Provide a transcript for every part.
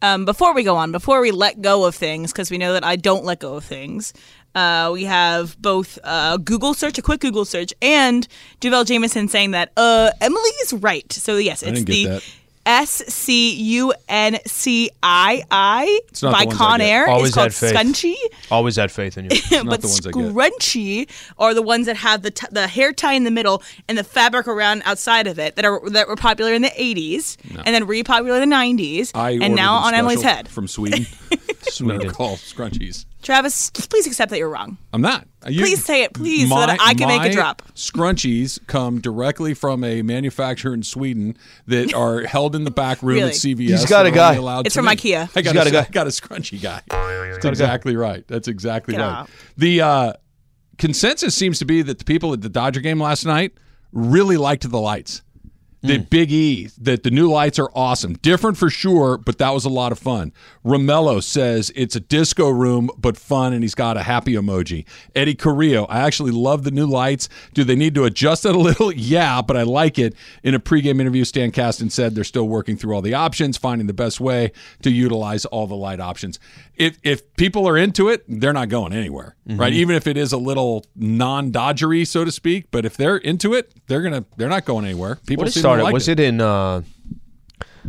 Um, before we go on, before we let go of things, because we know that I don't let go of things, uh, we have both uh, Google search, a quick Google search, and Duval Jameson saying that uh, Emily is right. So yes, it's the that. S C U N C I I by the ones I Con. Air. Always It's called had faith. Scunchie. Always had faith in you. but the ones I get. scrunchy are the ones that have the t- the hair tie in the middle and the fabric around outside of it that are that were popular in the 80s and then re-popular in the 90s I and now on Emily's head. from Sweden. Sweden. They're called scrunchies. Travis, please accept that you're wrong. I'm not. You- Please say it, please, so that I can make a drop. Scrunchies come directly from a manufacturer in Sweden that are held in the back room Really? at CVS. He's got a are only guy. allowed It's from make- IKEA. I got, He's got a, a guy. I got a scrunchy guy. That's got a guy. exactly right. That's exactly Get right. out. The uh, consensus seems to be that the people at the Dodger game last night really liked the lights. That mm. Big E, that the new lights are awesome. Different for sure, but that was a lot of fun. Romello says it's a disco room, but fun, and he's got a happy emoji. Eddie Carrillo, I actually love the new lights. Do they need to adjust it a little? Yeah, but I like it. In a pregame interview, Stan Kasten said they're still working through all the options, finding the best way to utilize all the light options. If if people are into it, they're not going anywhere, right? Mm-hmm. Even if it is a little non-Dodgery, so to speak, but if they're into it, they're gonna they're not going anywhere. People What it seem to started? like was it, in uh,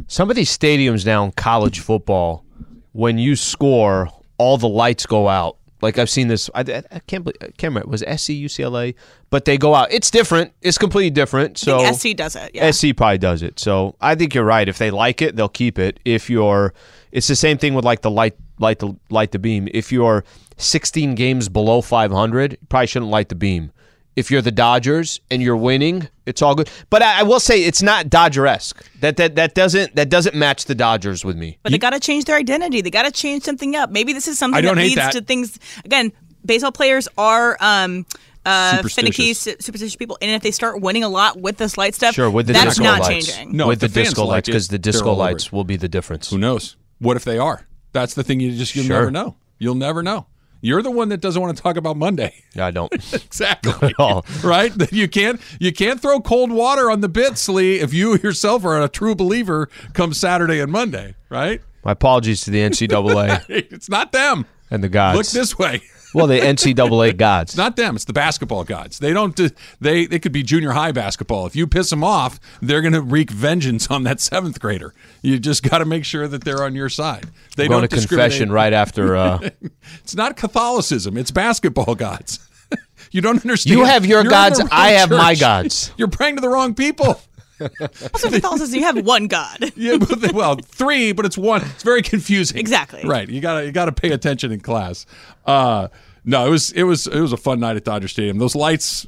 some of these stadiums now in college football? When you score, all the lights go out. Like I've seen this. I, I, I can't believe. I can't remember. It was SC UCLA, but they go out. It's different. It's completely different. So I think SC does it. Yeah. SC probably does it. So I think you're right. If they like it, they'll keep it. If you're, it's the same thing with like the light, light the light the beam. If you're 16 games below 500, you probably shouldn't light the beam. If you're the Dodgers and you're winning, it's all good. But I, I will say it's not Dodger esque. That that that doesn't that doesn't match the Dodgers with me. But they got to change their identity. They got to change something up. Maybe this is something I don't that hate leads that. to things. Again, baseball players are um, uh, finicky, Superstitious. su- superstitious people, and if they start winning a lot with this light stuff, Sure, with the that's disco not lights. changing. No, with the, the disco like lights because the disco lights will be the difference. Who knows? What if they are? That's the thing. You just you'll Sure. never know. You'll never know. You're the one that doesn't want to talk about Monday. I don't. exactly. all. right? You can't you can't throw cold water on the bits, Lee, if you yourself are a true believer come Saturday and Monday, right? My apologies to the NCAA It's not them. and the gods. Look this way. Well, the NCAA gods. It's not them. It's the basketball gods. They don't. They they could be junior high basketball. If you piss them off, they're going to wreak vengeance on that seventh grader. You just got to make sure that they're on your side. They going don't to confession right after. Uh, It's not Catholicism. It's basketball gods. you don't understand. You have your You're gods, I have my gods. You're praying to the wrong people. Also, Catholicism, you have one God. Yeah, but well, three, but it's one. It's very confusing. Exactly. Right. You gotta you gotta pay attention in class. Uh, no, it was it was it was a fun night at Dodger Stadium. Those lights,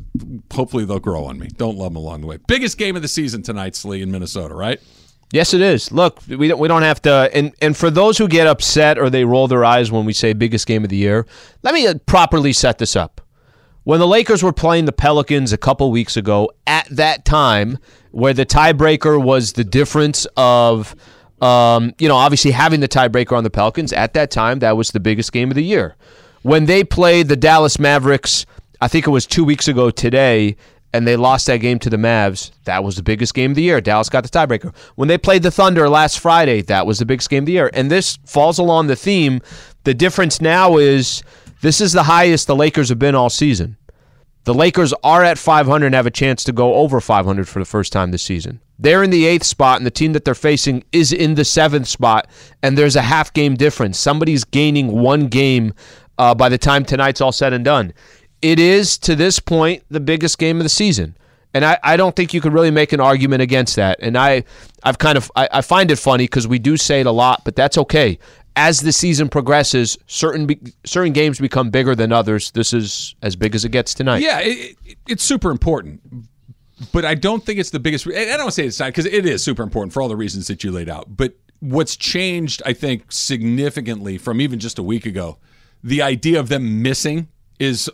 hopefully they'll grow on me. Don't love them along the way. Biggest game of the season tonight, Slee in Minnesota, right? yes, it is. Look, we don't, we don't have to. And and for those who get upset or they roll their eyes when we say biggest game of the year, let me uh, properly set this up. When the Lakers were playing the Pelicans a couple weeks ago, at that time, where the tiebreaker was the difference of, um, you know, obviously having the tiebreaker on the Pelicans, at that time, that was the biggest game of the year. When they played the Dallas Mavericks, I think it was two weeks ago today, and they lost that game to the Mavs, that was the biggest game of the year. Dallas got the tiebreaker. When they played the Thunder last Friday, that was the biggest game of the year. And this falls along the theme. The difference now is this is the highest the Lakers have been all season. The Lakers are at 500 and have a chance to go over 500 for the first time this season. They're in the eighth spot, and the team that they're facing is in the seventh spot, and there's a half game difference. Somebody's gaining one game uh, by the time tonight's all said and done. It is, to this point, the biggest game of the season. And I, I don't think you could really make an argument against that. And I, I've kind of I, I find it funny because we do say it a lot, but that's okay. As the season progresses, certain be, certain games become bigger than others. This is as big as it gets tonight. Yeah, it, it, it's super important. But I don't think it's the biggest. I don't want to say it's not because it is super important for all the reasons that you laid out. But what's changed, I think, significantly from even just a week ago, the idea of them missing is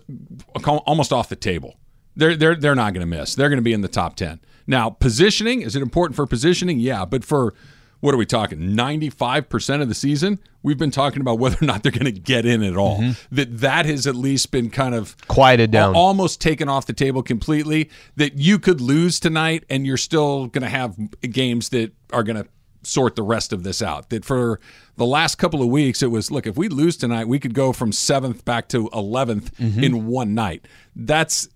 almost off the table. They're they're they're not going to miss. They're going to be in the top ten. Now, positioning is it important for positioning? Yeah, but for what are we talking? 95% of the season, we've been talking about whether or not they're going to get in at all. Mm-hmm. That that has at least been kind of quieted down. Almost taken off the table completely. That you could lose tonight and you're still going to have games that are going to sort the rest of this out. That for the last couple of weeks, it was look, if we lose tonight, we could go from seventh back to 11th mm-hmm. in one night. That's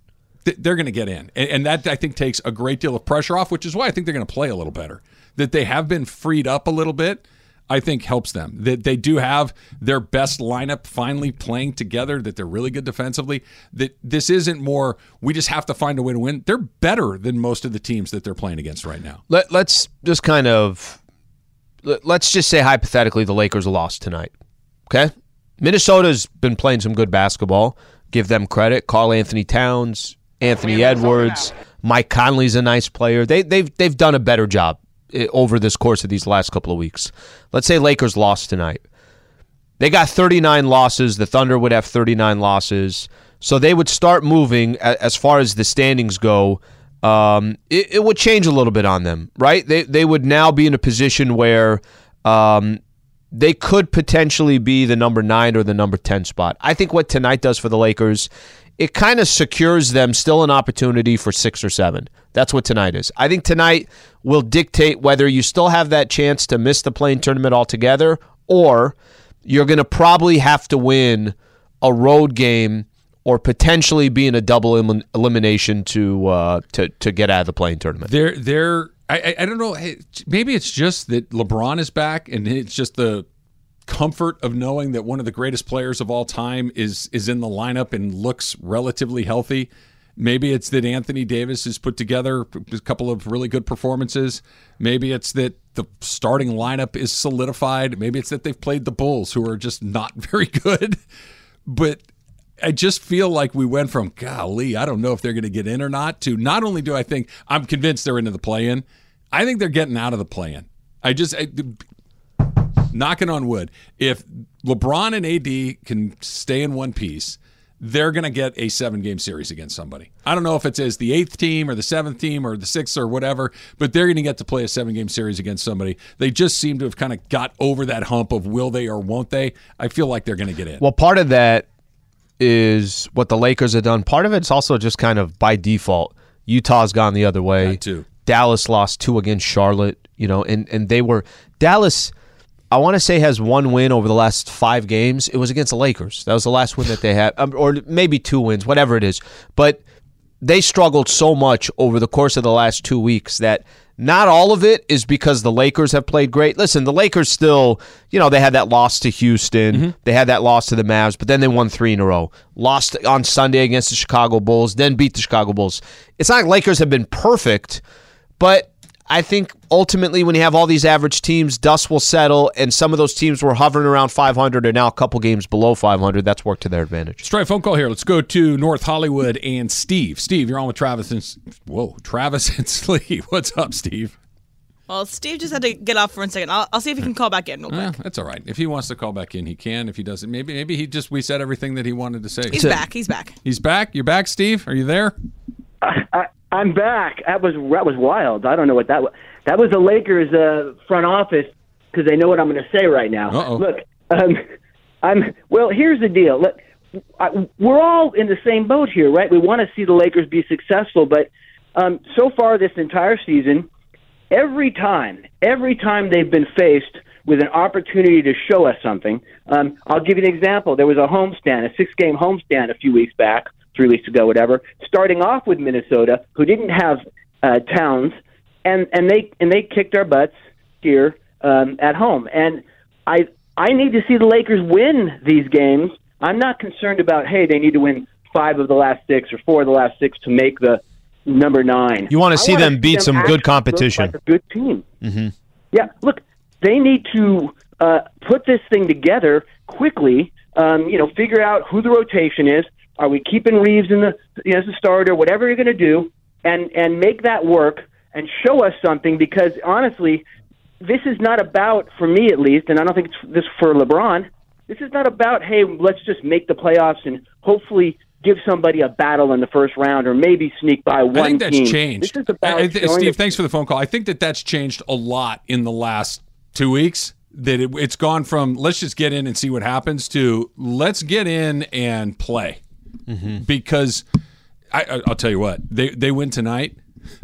they're going to get in. And, that, I think, takes a great deal of pressure off, which is why I think they're going to play a little better. That they have been freed up a little bit, I think helps them. That they do have their best lineup finally playing together, that they're really good defensively. That this isn't more, we just have to find a way to win. They're better than most of the teams that they're playing against right now. Let, let's just kind of, let's just say hypothetically the Lakers lost tonight. Okay? Minnesota's been playing some good basketball. Give them credit. Karl-Anthony Towns, Anthony Edwards, Mike Conley's a nice player. They they've they've done a better job over this course of these last couple of weeks. Let's say Lakers lost tonight. They got 39 losses. The Thunder would have 39 losses. So they would start moving as far as the standings go. Um, it, it, would change a little bit on them, right? They they would now be in a position where um, they could potentially be the number nine or the number ten spot. I think what tonight does for the Lakers it kind of secures them still an opportunity for six or seven. That's what tonight is. I think tonight will dictate whether you still have that chance to miss the play-in tournament altogether or you're going to probably have to win a road game or potentially be in a double elim- elimination to uh, to to get out of the play-in tournament. They're they're I, I don't know. Maybe it's just that LeBron is back, and it's just the comfort of knowing that one of the greatest players of all time is is in the lineup and looks relatively healthy. Maybe it's that Anthony Davis has put together a couple of really good performances. Maybe it's that the starting lineup is solidified. Maybe it's that they've played the Bulls, who are just not very good. But I just feel like we went from golly, I don't know if they're going to get in or not, to not only do I think I'm convinced they're into the play in, I think they're getting out of the play in. I just I, knocking on wood, if LeBron and AD can stay in one piece, they're going to get a seven game series against somebody. I don't know if it's as the eighth team or the seventh team or the sixth or whatever, but they're going to get to play a seven game series against somebody. They just seem to have kind of got over that hump of will they or won't they. I feel like they're going to get in. Well, part of that is what the Lakers have done. Part of it's also just kind of by default. Utah's gone the other way. That too. Dallas lost two against Charlotte, you know, and, and they were Dallas I want to say has one win over the last five games. It was against the Lakers. That was the last win that they had, um, or maybe two wins, whatever it is. But they struggled so much over the course of the last two weeks that not all of it is because the Lakers have played great. Listen, the Lakers still, you know, they had that loss to Houston, mm-hmm. they had that loss to the Mavs, but then they won three in a row. Lost on Sunday against the Chicago Bulls, then beat the Chicago Bulls. It's not like Lakers have been perfect, but I think ultimately, when you have all these average teams, dust will settle, and some of those teams were hovering around 500 are now a couple games below 500. That's worked to their advantage. Let's try a phone call here. Let's go to North Hollywood and Steve. Steve, you're on with Travis and whoa, Travis and Slee. What's up, Steve? Well, Steve just had to get off for a second. I'll, I'll see if he can call back in real quick. that's all right. If he wants to call back in, he can. If he doesn't, maybe maybe he just we said everything that he wanted to say. He's back. He's back. He's back. You're back, Steve. Are you there? I, I, I'm back. That was that was wild. I don't know what that was. That was the Lakers uh, front office because they know what I'm going to say right now. Uh-oh. Look, um, I'm well. Here's the deal. Look, I, we're all in the same boat here, right? We want to see the Lakers be successful, but um, so far this entire season, every time, every time they've been faced with an opportunity to show us something, um, I'll give you an example. There was a homestand, a six-game homestand a few weeks back, three weeks ago, whatever. Starting off with Minnesota, who didn't have uh, Towns and and they and they kicked our butts here um, at home. And I I need to see the Lakers win these games. I'm not concerned about hey they need to win five of the last six or four of the last six to make the number nine. You want to see them beat them some good competition, like a good team. Mm-hmm. Yeah, look, they need to uh, put this thing together quickly. Um, you know, figure out who the rotation is. Are we keeping Reaves in the you know, as a starter? Whatever you're going to do, and and make that work and show us something because honestly, this is not about, for me at least, and I don't think it's this for LeBron. This is not about, hey, let's just make the playoffs and hopefully give somebody a battle in the first round or maybe sneak by one I think that's team. changed. This is about I- I th- Steve, thanks for the phone call. I think that that's changed a lot in the last two weeks. That it, it's gone from let's just get in and see what happens to let's get in and play. Mm-hmm. Because I, I, I'll tell you what they they win tonight.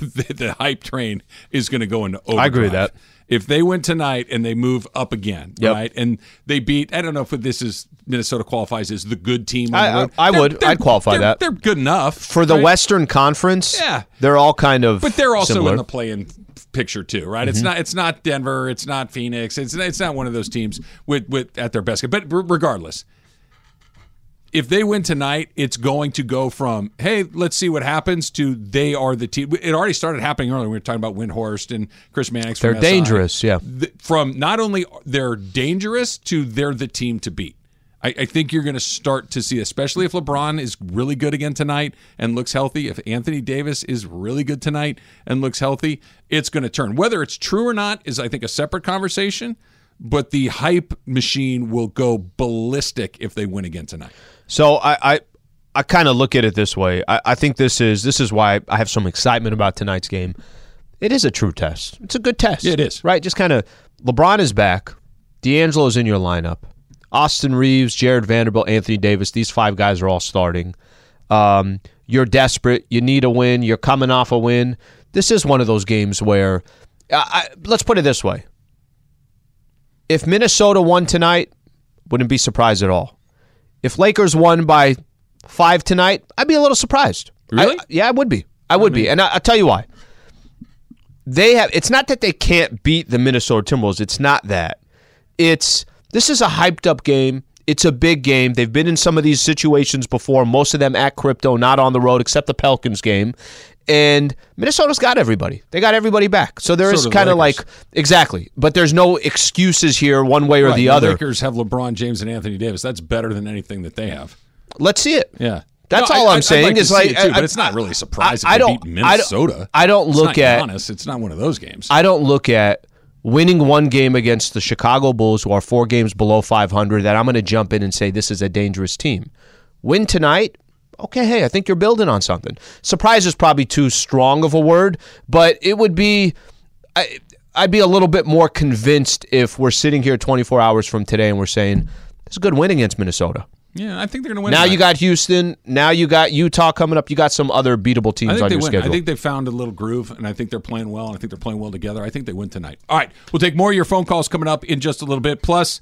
The, the hype train is going to go into overdrive. I agree with that. If they win tonight and they move up again, Yep. right, and they beat, I don't know if this is Minnesota qualifies as the good team. I- the. I- I would. they're- I'd qualify they're- that. They're good enough For the right? Western Conference, Yeah. they're all kind of But they're also similar. in the play-in picture too, right? Mm-hmm. It's not it's not Denver, it's not Phoenix, it's it's not one of those teams with with at their best. But regardless, if they win tonight, it's going to go from hey, let's see what happens to they are the team. It already started happening earlier. We were talking about Windhorst and Chris Mannix. They're SI. dangerous, yeah. From not only they're dangerous to they're the team to beat. I, I think you're going to start to see, especially if LeBron is really good again tonight and looks healthy. If Anthony Davis is really good tonight and looks healthy, it's going to turn. Whether it's true or not is, I think, a separate conversation. But the hype machine will go ballistic if they win again tonight. So I I, I kind of look at it this way. I, I think this is this is why I have some excitement about tonight's game. It is a true test. It's a good test. Yeah, it is. Right? Just kind of LeBron is back. D'Angelo's in your lineup. Austin Reaves, Jarred Vanderbilt, Anthony Davis. These five guys are all starting. Um, you're desperate. You need a win. You're coming off a win. This is one of those games where, I, I, let's put it this way: if Minnesota won tonight, wouldn't be surprised at all. If Lakers won by five tonight, I'd be a little surprised. Really? I- yeah, I would be. I would be, mm-hmm. and I, I'll tell you why. They have. It's not that they can't beat the Minnesota Timberwolves. It's not that. It's this is a hyped up game. It's a big game. They've been in some of these situations before. Most of them at crypto, not on the road, except the Pelicans game. And Minnesota's got everybody. They got everybody back. So there So is kind of like exactly, but there's no excuses here, one way or Right, the other. Lakers have LeBron James and Anthony Davis. That's better than anything that they have. Let's see it. Yeah. That's No, all I- I'm I'd saying like is like- it too, I- but it's not really surprising. I- I don't- beat I don't- Minnesota. I don't look at- Giannis. It's not one of those games. I don't look at winning one game against the Chicago Bulls, who are four games below 500, that I'm going to jump in and say this is a dangerous team. Win tonight. Okay, hey, I think you're building on something. Surprise is probably too strong of a word, but it would be. I, I'd be a little bit more convinced if we're sitting here 24 hours from today and we're saying it's a good win against Minnesota. yeah, I think they're going to win. Now tonight. you got Houston. Now you got Utah coming up. You got some other beatable teams I think on they your win. schedule. I think they found a little groove, and I think they're playing well, and I think they're playing well together. I think they win tonight. All right, we'll take more of your phone calls coming up in just a little bit. Plus,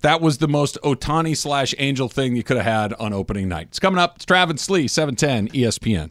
that was the most Ohtani slash Angel thing you could have had on opening night. It's coming up. It's Travis Slee, seven ten ESPN.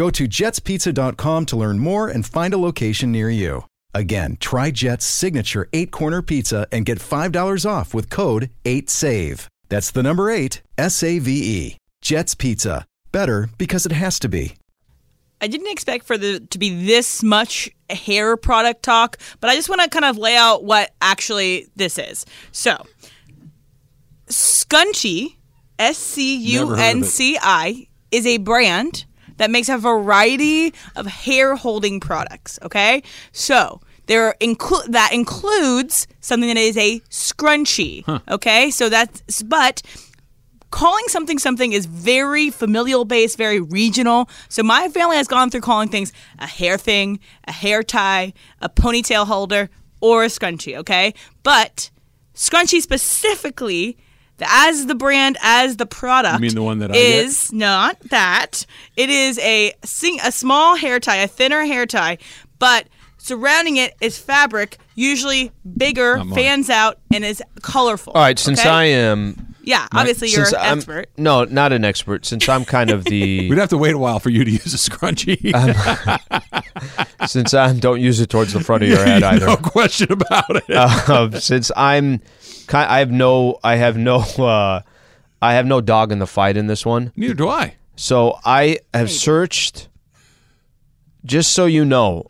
Go to jetspizza.com to learn more and find a location near you. Again, try Jet's signature eight corner pizza and get $5 off with code 8SAVE. That's the number eight, S A V E. Jet's Pizza. Better because it has to be. I didn't expect for the to be this much hair product talk, but I just want to kind of lay out what actually this is. So, Scunchi, S C U N C I, is a brand that makes a variety of hair holding products. Okay, so there include that includes something that is a scrunchie. Okay, so that's but calling something something is very familial based, very regional. So my family has gone through calling things a hair thing, a hair tie, a ponytail holder, or a scrunchie, okay? But scrunchie specifically, as the brand, as the product. You mean the one that I is not that. It is a sing a small hair tie, a thinner hair tie, but surrounding it is fabric, usually bigger, fans out, and is colorful. All right, since okay? I am yeah, obviously you're since an I'm- expert. No, not an expert. Since I'm kind of the We'd have to wait a while for you to use a scrunchie. since I don't use it towards the front of your head either. no question about it. uh, since I'm, ki- I have no, I have no, uh, I have no dog in the fight in this one. Neither do I. So I have searched. Just so you know,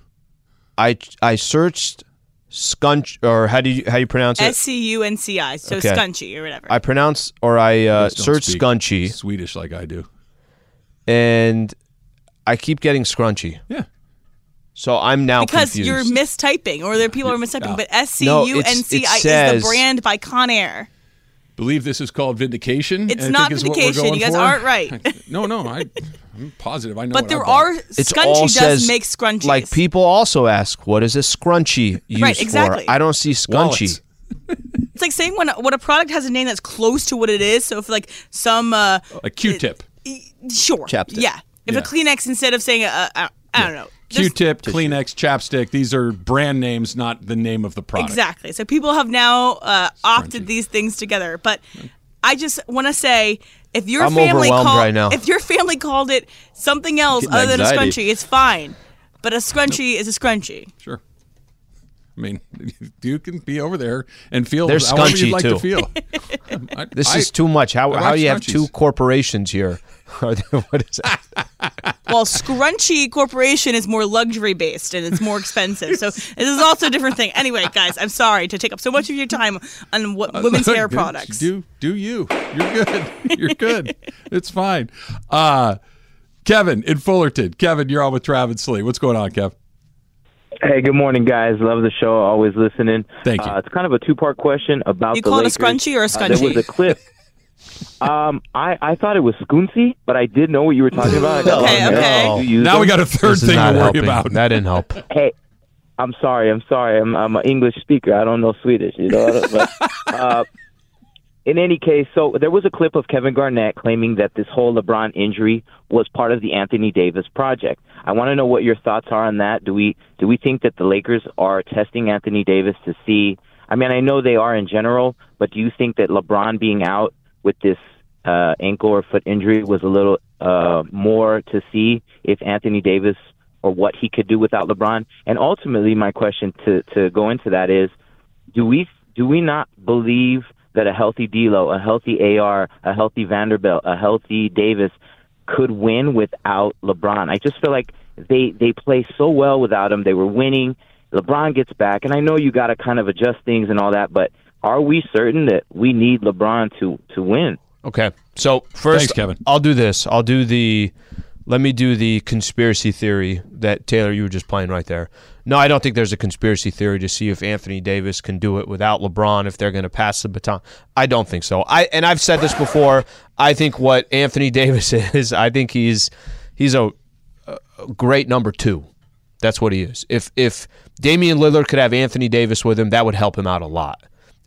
I I searched scunch or how do you how do you pronounce it? S C U N C I, so Okay. scunchy or whatever. I pronounce or I uh, Just don't searched speak scunchy Swedish like I do. and I keep getting scrunchy. Yeah. So I'm now because confused. you're mistyping, or there people are mistyping. But S C U N C I No, U it's- N C I it is says- the brand by Conair. Believe this is called vindication. It's I not think is what we're vindication. going You guys for. aren't right. no, no, I, I'm positive. I know. But what there I are it's scrunchy all does says make scrunchies. like people also ask, what is a scrunchie used Right, exactly. for? I don't see scrunchy. Wallets. It's like saying when when a product has a name that's close to what it is. So if like some uh, a Q-tip. sure, Chapstick. yeah. If Yeah. a Kleenex instead of saying a, a, a I don't know. There's- Q-tip, Kleenex, chapstick. These are brand names, not the name of the product. Exactly. So people have now uh, opted these things together. But I just want to say, if your I'm family called, right now. if your family called it something else Getting other than a anxiety. scrunchie, it's fine. But a scrunchie is a scrunchie. Sure. I mean, you can be over there and feel They're however you'd like too. to feel. I- This I- is too much. How I how like you have two corporations here? Are there- what is that? Well, Scrunchy Corporation is more luxury based and it's more expensive. So this is also a different thing. Anyway, guys, I'm sorry to take up so much of your time on what women's hair Look, products. Do do you? You're good. You're good. it's fine. Uh, Kevin in Fullerton. Kevin, you're on with Travis Lee. What's going on, Kev? Hey, good morning, guys. Love the show. Always listening. Thank you. Uh, it's kind of a two-part question about You the call it a Lakers. scrunchie or a Uh, there was a clip. Um, I I thought it was scoonsy, but I did know what you were talking about. I got a lot Okay, okay. Americans who use Now we got a third This thing to worry helping. about. That didn't help. Hey, I'm sorry. I'm sorry. I'm, I'm an English speaker. I don't know Swedish. You know. But, uh, in any case, so there was a clip of Kevin Garnett claiming that this whole LeBron injury was part of the Anthony Davis project. I want to know what your thoughts are on that. Do we do we think that the Lakers are testing Anthony Davis to see? I mean, I know they are in general, but do you think that LeBron being out with this uh, ankle or foot injury was a little uh, more to see if Anthony Davis or what he could do without LeBron? And ultimately, my question to to go into that is, do we do we not believe that a healthy D'Lo, a healthy AR, a healthy Vanderbilt, a healthy Davis could win without LeBron? I just feel like they they play so well without him. They were winning. LeBron gets back, and I know you got to kind of adjust things and all that, but are we certain that we need LeBron to to win? Okay. So first, Thanks, Kevin. I'll do this. I'll do the. Let me do the conspiracy theory that Taylor you were just playing right there. No, I don't think there's a conspiracy theory to see if Anthony Davis can do it without LeBron if they're going to pass the baton. I don't think so. I and I've said this before. I think what Anthony Davis is, I think he's he's a, a great number two. That's what he is. If if Damian Lillard could have Anthony Davis with him, that would help him out a lot.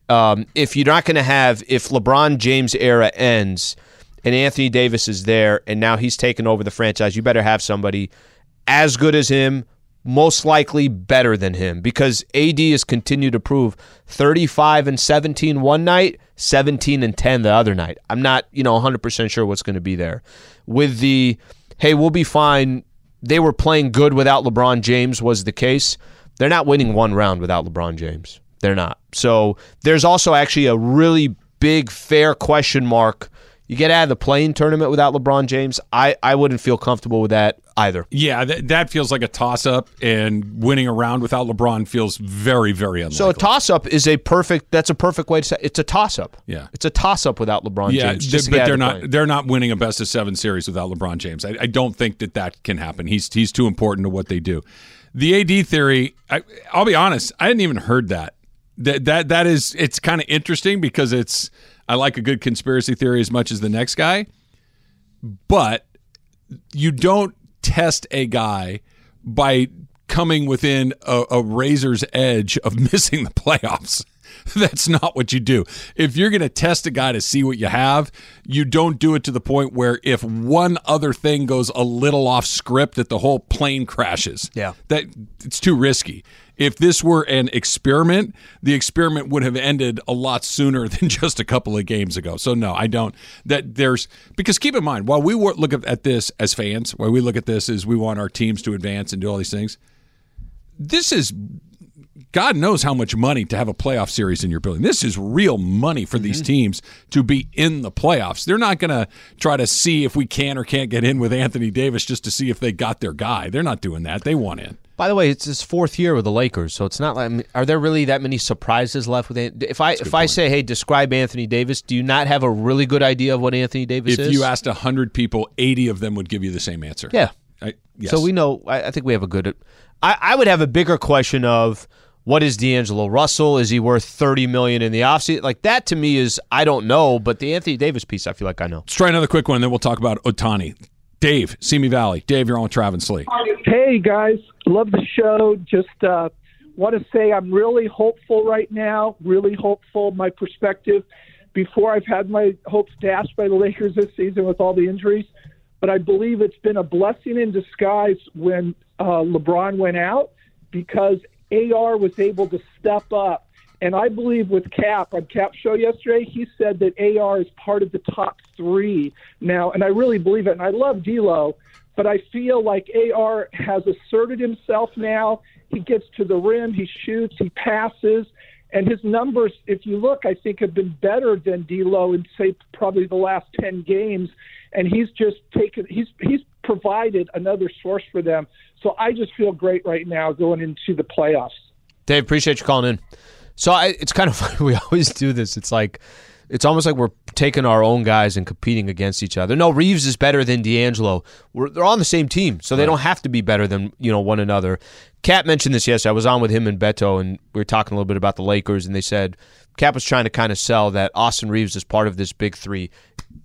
Um, if you're not going to have, if LeBron James era ends and Anthony Davis is there and now he's taken over the franchise, you better have somebody as good as him, most likely better than him, because AD has continued to prove 35 and 17 one night, 17 and 10 the other night. I'm not, you know, 100% sure what's going to be there. With the, hey, we'll be fine. They were playing good without LeBron James was the case. They're not winning one round without LeBron James. They're not. So there's also actually a really big fair question mark. You get out of the playing tournament without LeBron James. I, I wouldn't feel comfortable with that either. Yeah, that, that feels like a toss up, and winning a round without LeBron feels very, very unlikely. So a toss up is a perfect. That's a perfect way to say it's a toss up. Yeah. it's a toss up without LeBron yeah, James. th- just but they're the not. They're not winning a best of seven series without LeBron James. I, I don't think that that can happen. He's he's too important to what they do. The AD theory. I, I'll be honest. I hadn't even heard that. That that that is. It's kind of interesting because it's. I like a good conspiracy theory as much as the next guy, but you don't test a guy by coming within a, a razor's edge of missing the playoffs. That's not what you do. If you're going to test a guy to see what you have, you don't do it to the point where if one other thing goes a little off script that the whole plane crashes. Yeah. That it's too risky. If this were an experiment, the experiment would have ended a lot sooner than just a couple of games ago. So no, I don't. That there's because keep in mind while we look at this as fans, while we look at this as we want our teams to advance and do all these things, this is God knows how much money to have a playoff series in your building. This is real money for these mm-hmm. teams to be in the playoffs. They're not going to try to see if we can or can't get in with Anthony Davis just to see if they got their guy. They're not doing that. They want in. By the way, it's his fourth year with the Lakers, so it's not like. Are there really that many surprises left with? An- If I if I say, hey, describe Anthony Davis, do you not have a really good idea of what Anthony Davis If is? If you asked 100 people, 80 of them would give you the same answer. yeah. I, yes. So we know. I, I think we have a good. I, I would have a bigger question of what is D'Angelo Russell? Is he worth thirty million in the offseason? Like that to me is I don't know, but the Anthony Davis piece, I feel like I know. Let's try another quick one, then we'll talk about Ohtani. Dave, Simi Valley. Dave, you're on with Travis Lee. Hey guys, love the show. Just uh, want to say I'm really hopeful right now. Really hopeful. My perspective before I've had my hopes dashed by the Lakers this season with all the injuries, but I believe it's been a blessing in disguise when uh, LeBron went out because AR was able to step up. And I believe with Cap on Cap show yesterday, he said that AR is part of the top three now, and I really believe it. And I love D'Lo, but I feel like AR has asserted himself now. He gets to the rim, he shoots, he passes, and his numbers, if you look, I think have been better than D'Lo in say probably the last ten games. And he's just taken he's he's provided another source for them. So I just feel great right now going into the playoffs. Dave, appreciate you calling in. So I, it's kind of funny. We always do this. It's like it's almost like we're taking our own guys and competing against each other. No, Reaves is better than D'Angelo. We're, they're on the same team, so they don't have to be better than you know one another. Cat mentioned this yesterday. I was on with him and Beto, and we were talking a little bit about the Lakers, and they said Cap was trying to kind of sell that Austin Reaves is part of this big three.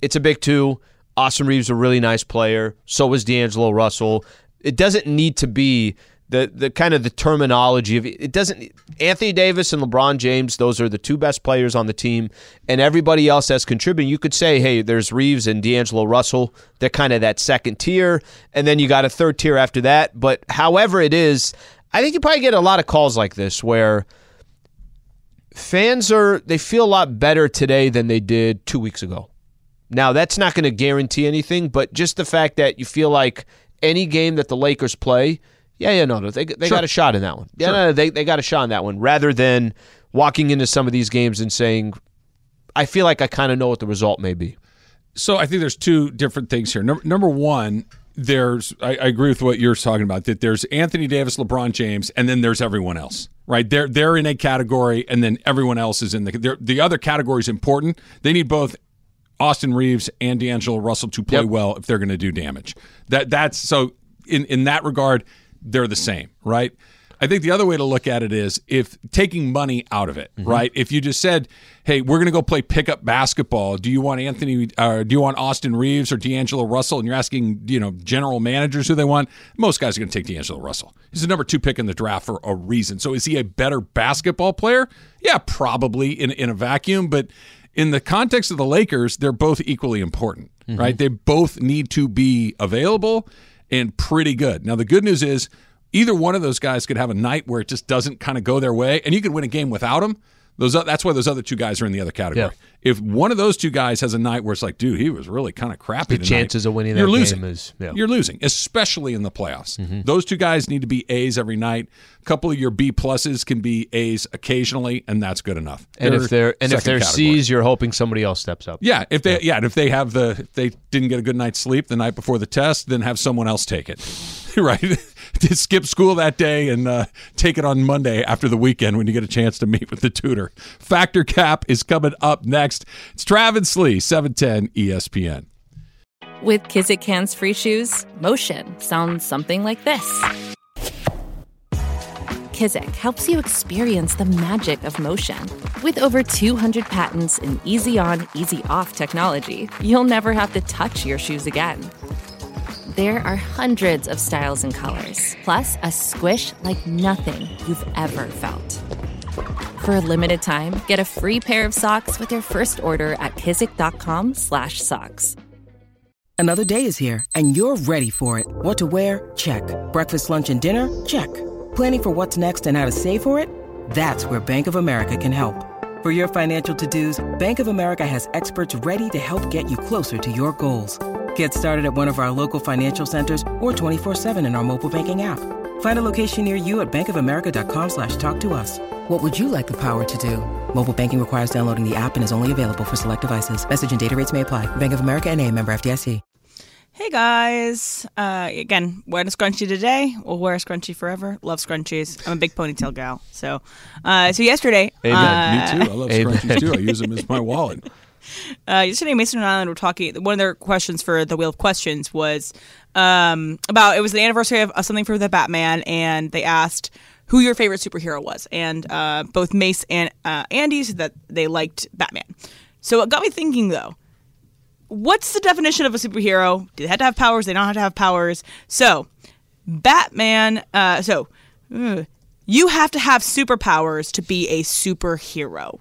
It's a big two. Austin Reaves is a really nice player. So is D'Angelo Russell. It doesn't need to be the the kind of the terminology of it doesn't Anthony Davis and LeBron James those are the two best players on the team and everybody else that's contributing you could say hey there's Reaves and D'Angelo Russell they're kind of that second tier and then you got a third tier after that but however it is I think you probably get a lot of calls like this where fans are they feel a lot better today than they did 2 weeks ago. Now that's not going to guarantee anything but just the fact that you feel like any game that the Lakers play yeah, yeah, no, no, they they got a shot in that one. Yeah, no, no, they they got a shot in that one. Rather than walking into some of these games and saying, I feel like I kind of know what the result may be. So I think there's two different things here. Number, number one, there's I, I agree with what you're talking about. That there's Anthony Davis, LeBron James, and then there's everyone else. Right? They're they're in a category, and then everyone else is in the the other category is important. They need both Austin Reaves and D'Angelo Russell to play Yep. well if they're going to do damage. That that's so in in that regard, they're the same, right? I think the other way to look at it is if taking money out of it, right? If you just said, "Hey, we're going to go play pickup basketball. Do you want Anthony? Uh, do you want Austin Reaves or D'Angelo Russell?" And you're asking, you know, general managers who they want. Most guys are going to take D'Angelo Russell. He's the number two pick in the draft for a reason. So is he a better basketball player? Yeah, probably in in a vacuum, but in the context of the Lakers, they're both equally important, right? They both need to be available and pretty good. Now, the good news is either one of those guys could have a night where it just doesn't kind of go their way, and you could win a game without them. Those that's why those other two guys are in the other category. If one of those two guys has a night where it's like, dude, he was really kind of crappy. The tonight," chances of winning that you're game losing. is- yeah. You're losing, especially in the playoffs. Mm-hmm. Those two guys need to be A's every night. A couple of your B pluses can be A's occasionally, and that's good enough. And if they're and if they're category. C's, you're hoping somebody else steps up. Yeah, if they yeah, and if they have the if they didn't get a good night's sleep the night before the test, then have someone else take it. right? to skip school that day and uh, take it on Monday after the weekend when you get a chance to meet with the tutor. Fact or Cap is coming up next. It's Travis Lee, 710 ESPN. With Kizik Hands Free Shoes, motion sounds something like this. Kizik helps you experience the magic of motion. With over 200 patents and easy on, easy off technology, you'll never have to touch your shoes again. There are hundreds of styles and colors, plus a squish like nothing you've ever felt. For a limited time, get a free pair of socks with your first order at kizik.com/socks. Another day is here, and you're ready for it. What to wear? Check. Breakfast, lunch, and dinner? Check. Planning for what's next and how to save for it? That's where Bank of America can help. For your financial to-dos, Bank of America has experts ready to help get you closer to your goals. Get started at one of our local financial centers or 24-7 in our mobile banking app. Find a location near you at bankofamerica.com slash talk to us. What would you like the power to do? Mobile banking requires downloading the app and is only available for select devices. Message and data rates may apply. Bank of America and a member FDIC. Hey guys. Uh, again, wearing a scrunchie today. We'll wear a scrunchie forever. Love scrunchies. I'm a big ponytail gal. So, uh, so yesterday, Me uh, Me too. I love scrunchies too. I use them as my wallet. Uh, yesterday, Mason and Ireland were talking. One of their questions for the wheel of questions was um, about it was the anniversary of, of something for the Batman, and they asked who your favorite superhero was, and uh, both Mace and uh, Andy said that they liked Batman. So it got me thinking, though. What's the definition of a superhero? Do they have to have powers? They don't have to have powers. So, Batman. Uh, so, uh, you have to have superpowers to be a superhero.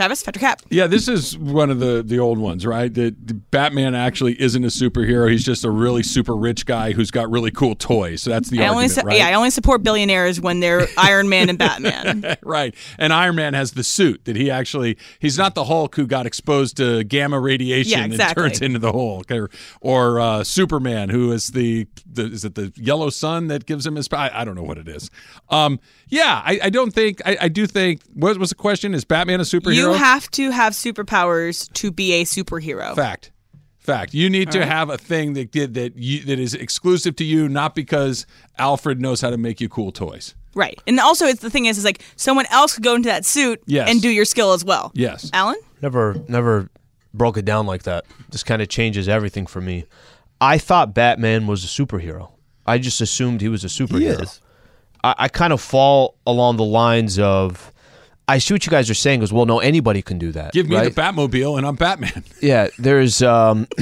Travis, Fact or Cap. Yeah, this is one of the the old ones, right? That Batman actually isn't a superhero. He's just a really super rich guy who's got really cool toys. So that's the I only su- right? yeah, I only support billionaires when they're Iron Man and Batman. right. And Iron Man has the suit that he actually he's not the Hulk who got exposed to gamma radiation Yeah, exactly. and turns into the Hulk or, or uh, Superman who is the, the is it the yellow sun that gives him his I, I don't know what it is. Um yeah, I, I don't think I, I do think what was the question? Is Batman a superhero? you have to have superpowers to be a superhero. Fact. Fact. You need to All right. have a thing that did that you, that is exclusive to you, not because Alfred knows how to make you cool toys. Right. And also it's the thing is is like someone else could go into that suit Yes. and do your skill as well. Yes. Alan? Never, never broke it down like that. This kind of changes everything for me. I thought Batman was a superhero. I just assumed he was a superhero. is. I, I kind of fall along the lines of. I see what you guys are saying. Because well, no, anybody can do that. Give me right? the Batmobile and I'm Batman. Yeah, there's. um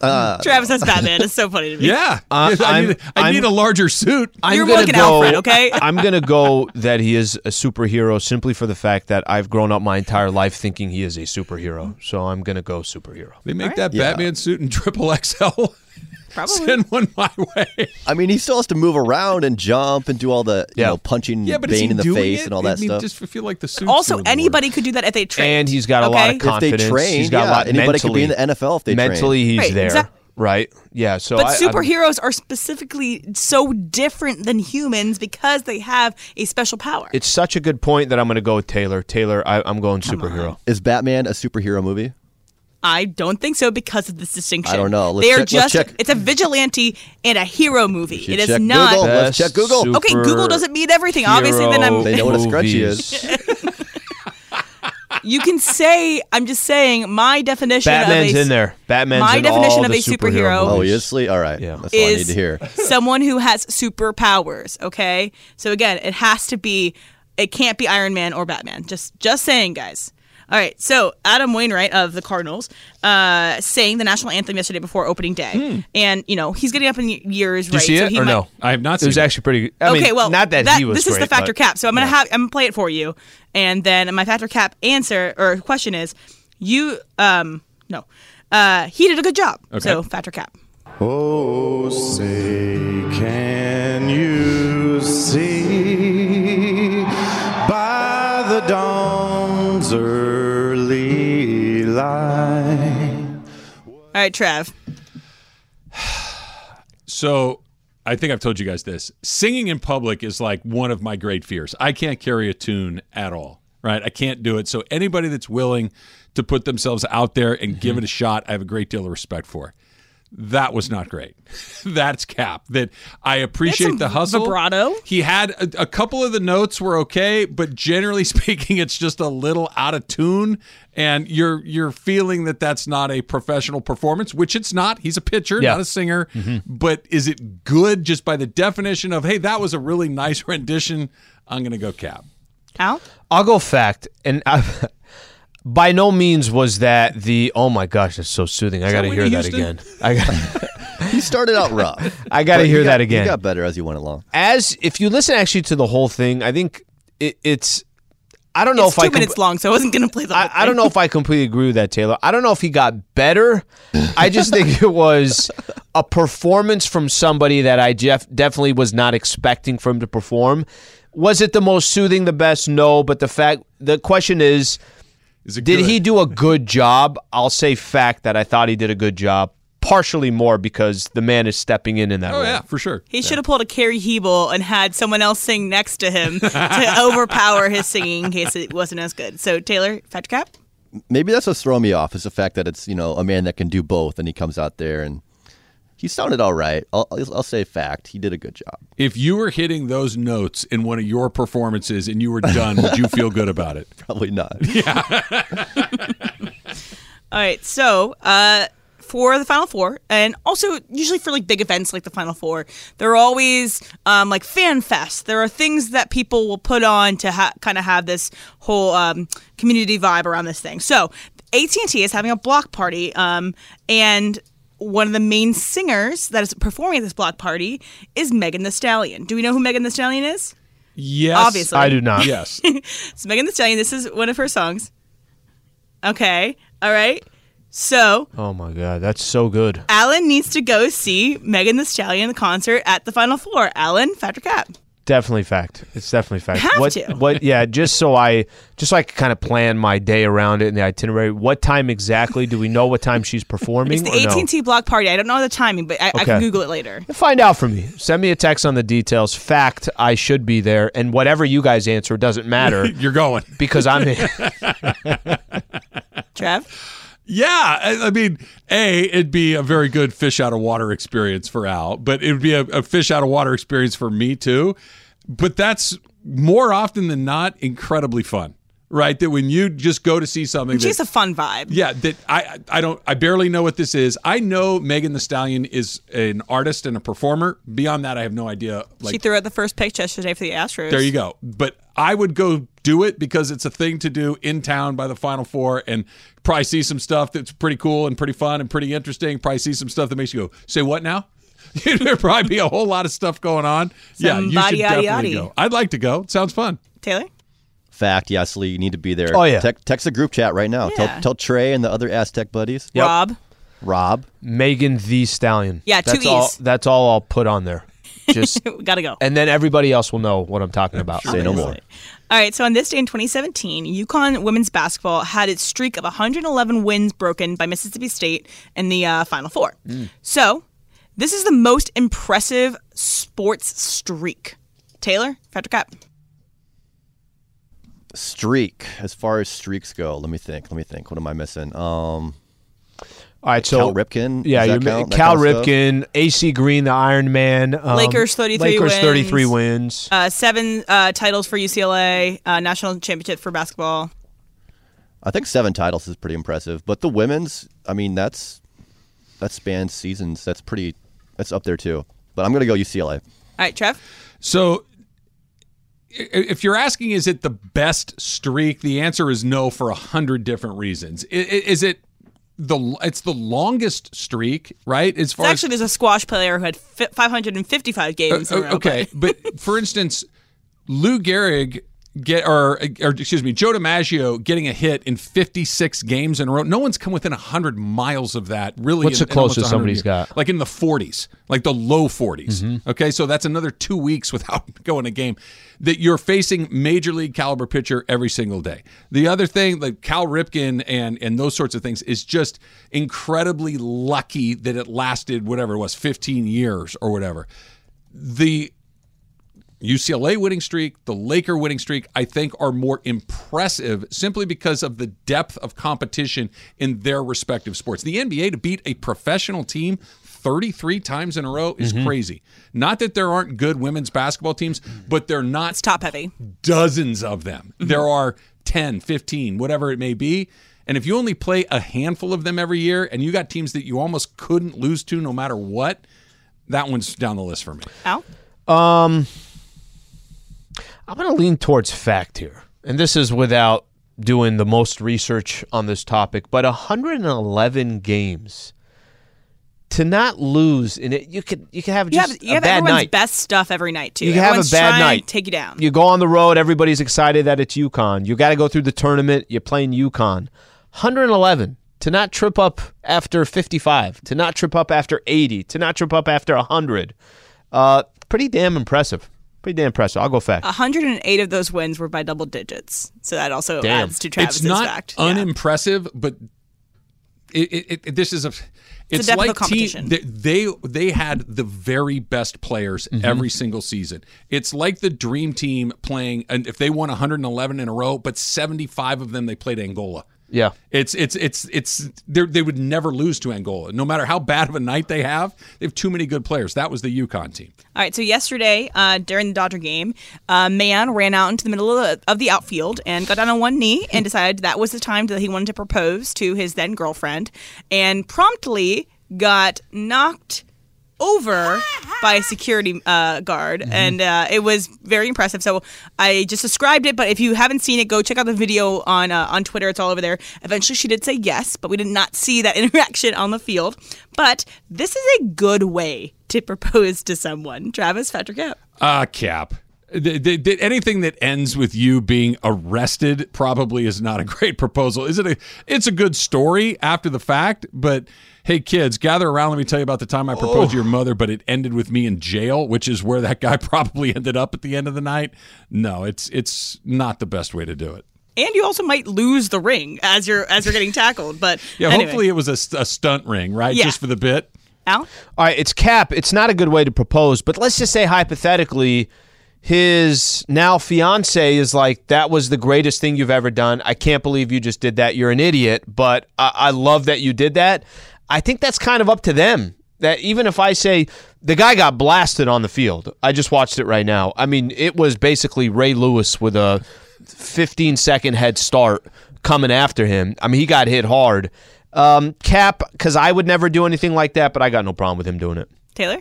uh, Travis says Batman. It's so funny to me. Yeah. Uh, I, need, I need a larger suit. I'm You're more gonna an go, Alfred, okay? I'm gonna go that he is a superhero simply for the fact that I've grown up my entire life thinking he is a superhero. So I'm gonna go superhero. They make right. that Yeah. Batman suit in triple XL. Probably. Send one my way. I mean, he still has to move around and jump and do all the you Yeah. know punching Yeah, but is Bane in the doing face it? and all that I mean, stuff. Just feel like the suit. Also, anybody could do that if they train. And he's got a lot of confidence. If they train, he's got yeah, a lot anybody mentally, could be in the NFL if they train. mentally he's Right, there, exact- right? Yeah. So but I, I'm- superheroes are specifically so different than humans because they have a special power. it's such a good point that I'm going to go with Taylor. Taylor, I, I'm going superhero. Is Batman a superhero movie? I don't think so because of this distinction. I don't know. Let's they are check- let's just check. it's a vigilante and a hero movie. It is check not Google. Let's check Google. Okay, Google doesn't mean everything. Obviously, then I'm They know what a scrunchie is. you can say I'm just saying my definition Batman's of a, in there. Batman's my in definition all of the a superhero Oh, movies. he is sleep. All right, Yeah. that's all I need to hear. someone who has superpowers. Okay, so again, it has to be. It can't be Iron Man or Batman. Just just saying, guys. All right, so Adam Wainwright of the Cardinals uh, sang the national anthem yesterday before opening day, and you know he's getting up in years, Hmm. Did right? you see so it he or might, no? I have not It was it. actually pretty. I okay, mean, well, not that, he was This is the factor but- cap. So I'm gonna have I'm gonna play it for you, and then my fact or cap answer or question is, you um no, uh he did a good job. Okay. So fact or cap. Oh, say, can you see early? All right, Trav. So I think I've told you guys this. Singing in public is like one of my great fears. I can't carry a tune at all. Right? I can't do it. So anybody that's willing to put themselves out there and give it a mm-hmm. shot, I have a great deal of respect for. That was not great. That's Cap. That I appreciate some the hustle. vibrato. He had a, a couple of the notes were okay, but generally speaking, it's just a little out of tune, and you're you're feeling that that's not a professional performance, which it's not. He's a pitcher, Yeah. not a singer. Mm-hmm. But is it good just by the definition of hey, that was a really nice rendition? I'm gonna go Cap. Al. I'll go fact, and I, by no means was that the. Oh my gosh, that's so soothing. I got to that hear that again. I got, He started out rough. I got to hear got- that again. He got better as he went along. as if you listen actually to the whole thing, I think it, it's. I don't know it's if two I com- minutes long, so I wasn't going to play the. whole I, I don't know if I completely agree with that, Taylor. I don't know if he got better. I just think it was a performance from somebody that I def- definitely was not expecting for him to perform. Was it the most soothing, the best? No, but the fact, the question is, Is it did good? he do a good job? I'll say fact that I thought he did a good job. Partially more because the man is stepping in in that Oh role. yeah, for sure. He should have pulled a Carrie Hebel and had someone else sing next to him to overpower his singing in case it wasn't as good. So Taylor, Fact or Cap. Maybe that's what's throwing me off is the fact that it's you know a man that can do both, and he comes out there and he sounded all right. I'll, I'll I'll say fact. He did a good job. If you were hitting those notes in one of your performances and you were done, would you feel good about it? Probably not. Yeah. All right, so uh, for the Final Four, and also usually for like big events like the Final Four, there are always um, like fan fest. There are things that people will put on to ha- kind of have this whole um, community vibe around this thing. So AT and T is having a block party, um, and one of the main singers that is performing at this block party is Megan Thee Stallion. Do we know who Megan Thee Stallion is? Yes, Obviously. I do not. Yes. So Megan Thee Stallion, this is one of her songs. Okay, all right. So Oh my God, that's so good. Alan needs to go see Megan Thee Stallion in the concert at the Final Four. Alan, Fact or Cap. Definitely fact. It's definitely fact. Have what, to. What? Yeah. Just so I, just so I can kind of plan my day around it in the itinerary. What time exactly? Do we know what time she's performing? It's the or no? AT&T block party. I don't know the timing, but I, I Okay. can Google it later. Find out for me. Send me a text on the details. Fact, I should be there, and whatever you guys answer doesn't matter You're going. because I'm. Trev? Yeah, I, mean, a it'd be a very good fish out of water experience for Al, but it would be a, a fish out of water experience for me too. But that's more often than not incredibly fun, right? That when you just go to see something, She's that, a fun vibe. yeah, that I I don't I barely know what this is. I know Megan Thee Stallion is an artist and a performer. Beyond that, I have no idea. Like she threw out the first pitch yesterday for the Astros. there you go. But I would go do it because it's a thing to do in town by the Final Four and probably see some stuff that's pretty cool and pretty fun and pretty interesting. Probably see some stuff that makes you go, say what now? There'd probably be a whole lot of stuff going on. yeah, you Some should body, definitely yaddy. go. I'd like to go. It sounds fun. Taylor? Fact. Yes, Lee. You need to be there. Oh, yeah. Te- text the group chat right now. Yeah. Tell tell Trey and the other Aztec buddies. Yep. Rob? Rob. Megan Thee Stallion. Yeah, two that's All, E's. that's all I'll put on there. Just Gotta go. and then everybody else will know what I'm talking about. Say no more. All right, so on this day in 2017, UConn women's basketball had its streak of 111 wins broken by Mississippi State in the uh, Final Four. So, this is the most impressive sports streak. Taylor, Fact or Cap. Streak. As far as streaks go, let me think. Let me think. What am I missing? Um, All right, so Cal Ripken. Yeah, you're that ma- count? Cal kind of? Ripken, AC Green, the Iron Man. Um, Lakers 33 Lakers wins. 33 wins. Uh, seven uh, titles for UCLA, uh, national championship for basketball. I think seven titles is pretty impressive, but the women's, I mean, that's that spans seasons. That's pretty. That's up there too. But I'm gonna go UCLA. All right, Trev. So if you're asking, is it the best streak? The answer is no for a hundred different reasons. I- i- Is it the? It's the longest streak, right? As It's far actually, there's a squash player who had 555 games. Uh, as row, okay, but for instance, Lou Gehrig get or, or excuse me, Joe DiMaggio getting a hit in 56 games in a row. No one's come within 100 miles of that. Really, What's in- the closest 100 somebody's years. got? Like in the 40s, like the low 40s. Mm-hmm. Okay, so that's another two weeks without going a game. That you're facing major league caliber pitcher every single day. The other thing, like Cal Ripken and and those sorts of things, is just incredibly lucky that it lasted whatever it was, 15 years or whatever. The UCLA winning streak, the Laker winning streak, I think are more impressive simply because of the depth of competition in their respective sports. The NBA to beat a professional team 33 times in a row is crazy. Not that there aren't good women's basketball teams, but they're not It's top heavy. dozens of them. There are 10, 15, whatever it may be. And if you only play a handful of them every year and you got teams that you almost couldn't lose to no matter what, that one's down the list for me. Al? Um, I'm going to lean towards fact here. And this is without doing the most research on this topic, but 111 games to not lose in it, you could you could have You just have you a have bad everyone's night. best stuff every night too. You can have a bad night. Take you down. You go on the road, everybody's excited that it's UConn. You got to go through the tournament. You're playing UConn. 111 to not trip up after 55, to not trip up after 80, to not trip up after 100. Uh, pretty damn impressive. Pretty damn impressive. I'll go fact. 108 of those wins were by double digits, so that also Damn. adds to Travis's it's not fact. unimpressive, but it, it, it, this is a. It's, difficult like competition. Team, they, they they had the very best players Mm-hmm. every single season. It's like the dream team playing, and if they won 111 in a row, but 75 of them they played Angola. Yeah. It's it's it's it's they're- they would never lose to Angola, no matter how bad of a night they have. They have too many good players. That was the UConn team. All right, so yesterday uh, during the Dodger game, a man ran out into the middle of the, of the outfield and got down on one knee and decided that was the time that he wanted to propose to his then girlfriend, and promptly got knocked over by a security uh, guard, and uh, it was very impressive. So I just described it, but if you haven't seen it, go check out the video on uh, on Twitter. It's all over there. Eventually, she did say yes, but we did not see that interaction on the field. But this is a good way to propose to someone. Travis Fact or Cap. Uh, Cap. Th- th- th- anything that ends with you being arrested probably is not a great proposal. Is it a? It's a good story after the fact, but hey, kids, gather around. Let me tell you about the time I proposed to your oh. mother, but it ended with me in jail, which is where that guy probably ended up at the end of the night. No, it's it's not the best way to do it. And you also might lose the ring as you're as you're getting tackled. But Yeah, anyway. hopefully it was a, a stunt ring, right? Yeah. Just for the bit. Al. All right, it's Cap. It's not a good way to propose, but let's just say hypothetically, his now fiance is like, "That was the greatest thing you've ever done. I can't believe you just did that. You're an idiot, but I, I love that you did that." I think that's kind of up to them. That even if I say the guy got blasted on the field, I just watched it right now. I mean, it was basically Ray Lewis with a 15 second head start coming after him. I mean, he got hit hard. Um, Cap, because I would never do anything like that, but I got no problem with him doing it. Taylor.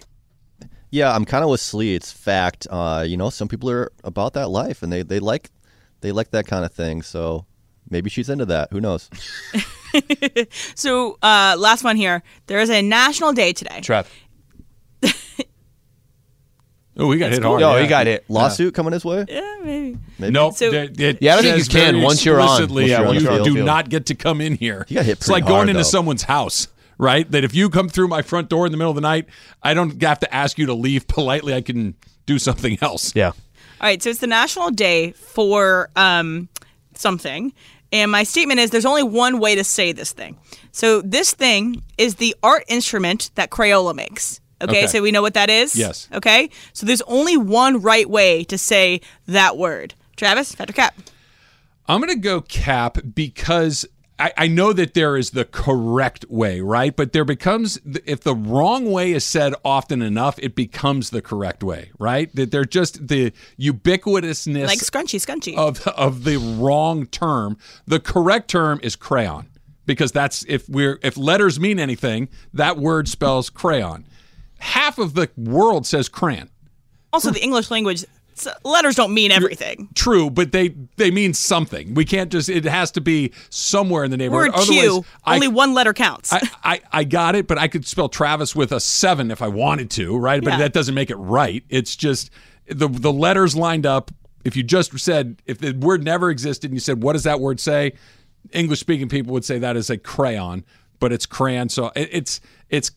Yeah, I'm kind of with Slee. It's fact. Uh, you know, some people are about that life, and they, they like they like that kind of thing. So maybe she's into that. Who knows? So uh, last one here. There is a national day today. Trev. Oh, we got hit hard. Oh, yeah. he got hit. Lawsuit coming his way? Yeah, maybe. Maybe. Nope. So- it- it Yeah, I don't think says you can once you're on. Once yeah, you're on you field. do field. not get to come in here. He got hit it's like pretty going hard, into though. someone's house, right? That if you come through my front door in the middle of the night, I don't have to ask you to leave politely. I can do something else. Yeah. All right, so it's the national day for um, something. And my statement is there's only one way to say this thing. So this thing is the art instrument that Crayola makes. Okay, Okay. so we know what that is? Yes. Okay, so there's only one right way to say that word. Travis, Fact or Cap. I'm going to go cap because I, I know that there is the correct way, right? But there becomes, if the wrong way is said often enough, it becomes the correct way, right? That they're just the ubiquitousness Like scrunchy, scrunchy. of of the wrong term. The correct term is crayon because that's if we're if letters mean anything, that word spells crayon. Half of the world says crayon. also, the English language s- letters don't mean everything. True, but they they mean something. We can't just. It has to be somewhere in the neighborhood. Word Q, Otherwise, I- only one letter counts. I, I, I got it, but I could spell Travis with a seven if I wanted to, right? But Yeah. that doesn't make it right. It's just the the letters lined up. If you just said if the word never existed and you said what does that word say, English speaking people would say that is a crayon, but it's crayon. So it, it's it's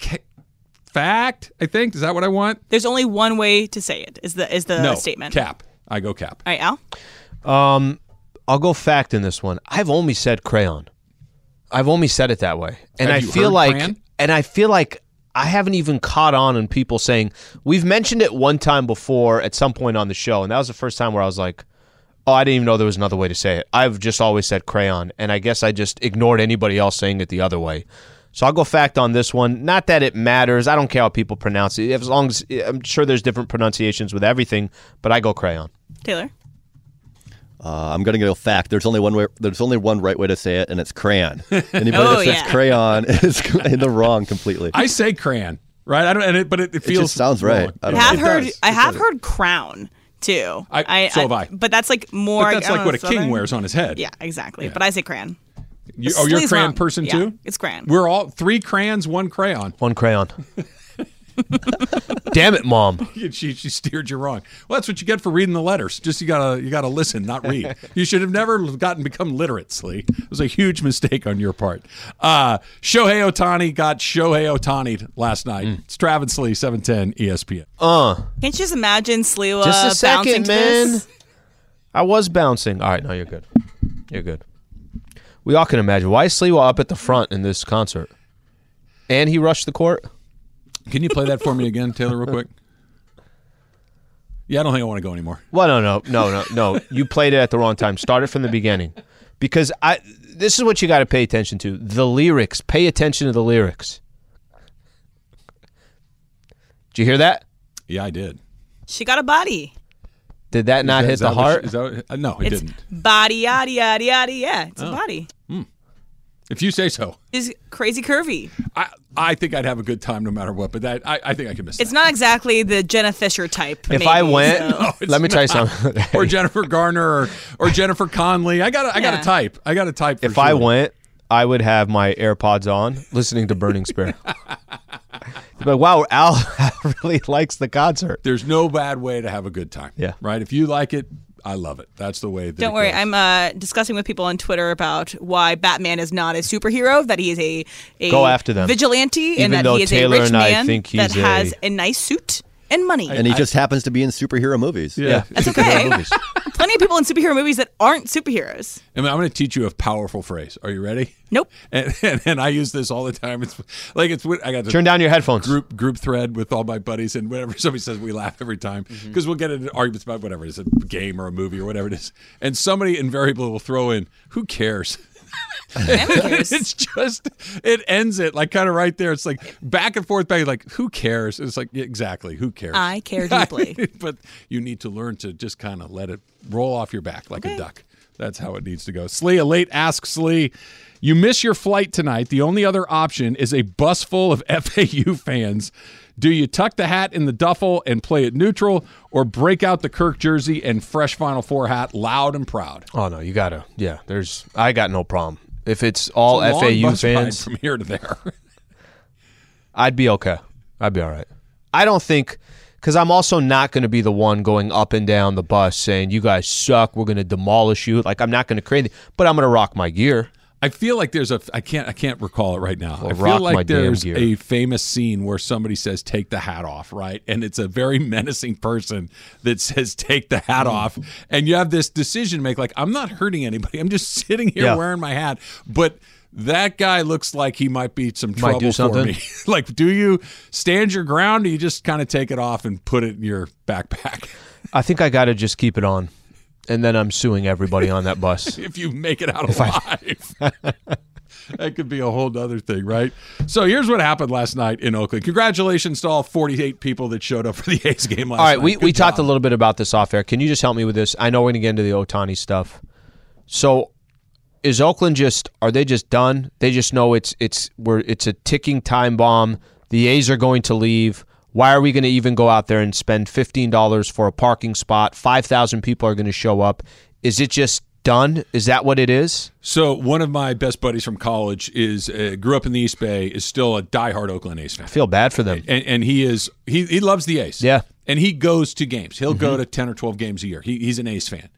fact. I think is that what I want? there's only one way to say it. Is the is the no statement? cap. I go cap. All right, Al. Um, I'll go fact in this one. I've only said crayon. I've only said it that way, and Have I you feel heard like, crayon? and I feel like I haven't even caught on in people saying we've mentioned it one time before at some point on the show, and that was the first time where I was like, "Oh, I didn't even know there was another way to say it." I've just always said crayon, and I guess I just ignored anybody else saying it the other way. So I'll go fact on this one. Not that it matters. I don't care how people pronounce it. As long as I'm sure there's different pronunciations with everything, but I go crayon. Taylor. Uh, I'm gonna go fact. There's only one way. There's only one right way to say it, and it's crayon. Anybody Oh, that says yeah. crayon is in the wrong completely. I say crayon, right? I don't, and it, but it, it feels just sounds right. wrong. I I don't have It heard. does. I have does. heard crown too. I- so have I. But that's like more. But that's I like know, what a king wears on his head. Yeah, exactly. But I say crayon. You, oh, you're a crayon wrong. person Yeah, too. it's crayon. We're all three crayons, one crayon. One crayon. Damn it, mom. she she steered you wrong. Well, that's what you get for reading the letters. Just you gotta you gotta listen, not read. you should have never gotten become literate, Slee. It was a huge mistake on your part. Uh, Shohei Ohtani got Shohei Ohtani last night. It's Travis Slee, seven ten ESPN. Uh, Can't you just imagine Sliwa just a second, man. I was bouncing. All right, no, you're good. You're good. We all can imagine why is Sliwa up at the front in this concert, and he rushed the court. Can you play that for me again, Taylor, real quick? Yeah, I don't think I want to go anymore. Well, no, no, no, no, no. You played it at the wrong time. Start it from the beginning, because I. This is what you got to pay attention to: the lyrics. Pay attention to the lyrics. Did you hear that? Yeah, I did. She got a body. Did that not that- hit is the that heart? she- is that- uh, no, it It's didn't. body yada yada yada. Yeah, it's Oh. a body. If you say so. She's crazy curvy. I, I think I'd have a good time no matter what, but that I, I think I can miss it. It's not exactly the Jenna Fischer type. If maybe, I went, so- let me try not. something. or Jennifer Garner or, or Jennifer Connelly. I got I got Yeah. to type. I got to type. For if I went, I would have my AirPods on, listening to Burning Spear. but wow, Al really likes the concert. there's no bad way to have a good time. Yeah. Right. If you like it, I love it. That's the way. That Don't it worry, goes. I'm uh, discussing with people on Twitter about why Batman is not a superhero. That he is a, a Go after them. vigilante, Even and that though he is Taylor a rich and I man think that he's has a- a nice suit and money. And he just happens to be in superhero movies. Yeah. That's okay. Plenty of people in superhero movies that aren't superheroes. I mean, I'm going to teach you a powerful phrase. Are you ready? Nope. And, and, and I use this all the time. It's like it's I got the Turn down your headphones. group group thread with all my buddies, and whenever somebody says, we laugh every time Mm-hmm. because we'll get into arguments about whatever it is, a game or a movie or whatever it is, and somebody invariably will throw in, "Who cares?" Cares. it's just it ends it like kind of right there. It's like back and forth, back like who cares? It's like exactly who cares. I care deeply. but you need to learn to just kind of let it roll off your back like a duck. That's how it needs to go. Slee, a late ask Slee. You miss your flight tonight. The only other option is a bus full of FAU fans. Do you tuck the hat in the duffel and play it neutral, or break out the Kirk jersey and fresh Final Four hat loud and proud? Oh no, you gotta. Yeah, there's. I got no problem if it's all It's a long FAU bus ride fans. from here to there. I'd be okay. I'd be all right. I don't think because I'm also not going to be the one going up and down the bus saying you guys suck. We're going to demolish you. Like I'm not going to create, but I'm going to rock my gear. I feel like there's a I can't I can't recall it right now. Well, I feel like there's a famous scene where somebody says take the hat off, right? And it's a very menacing person that says take the Hmm. hat off and you have this decision to make like I'm not hurting anybody. I'm just sitting here Yeah. wearing my hat, but that guy looks like he might be some Might trouble do for me. like, do you stand your ground or you just kind of take it off and put it in your backpack? I think I got to just keep it on, and then I'm suing everybody on that bus. if you make it out alive. that could be a whole other thing, right? So here's what happened last night in Oakland. Congratulations to all 48 people that showed up for the A's game last All right, night. we, Good we talked a little bit about this off air. Can you just help me with this? I know we're going to get into the Ohtani stuff. So, is Oakland just are they just done? They just know it's it's we're it's a ticking time bomb. The A's are going to leave. Why are we going to even go out there and spend fifteen dollars for a parking spot? Five thousand people are going to show up. Is it just done? Is that what it is? So one of my best buddies from college is uh, grew up in the East Bay, is still a diehard Oakland A's fan. I feel bad for them. and, and he is he he loves the A's. Yeah. and he goes to games. He'll Mm-hmm. go to ten or twelve games a year. He, he's an A's fan.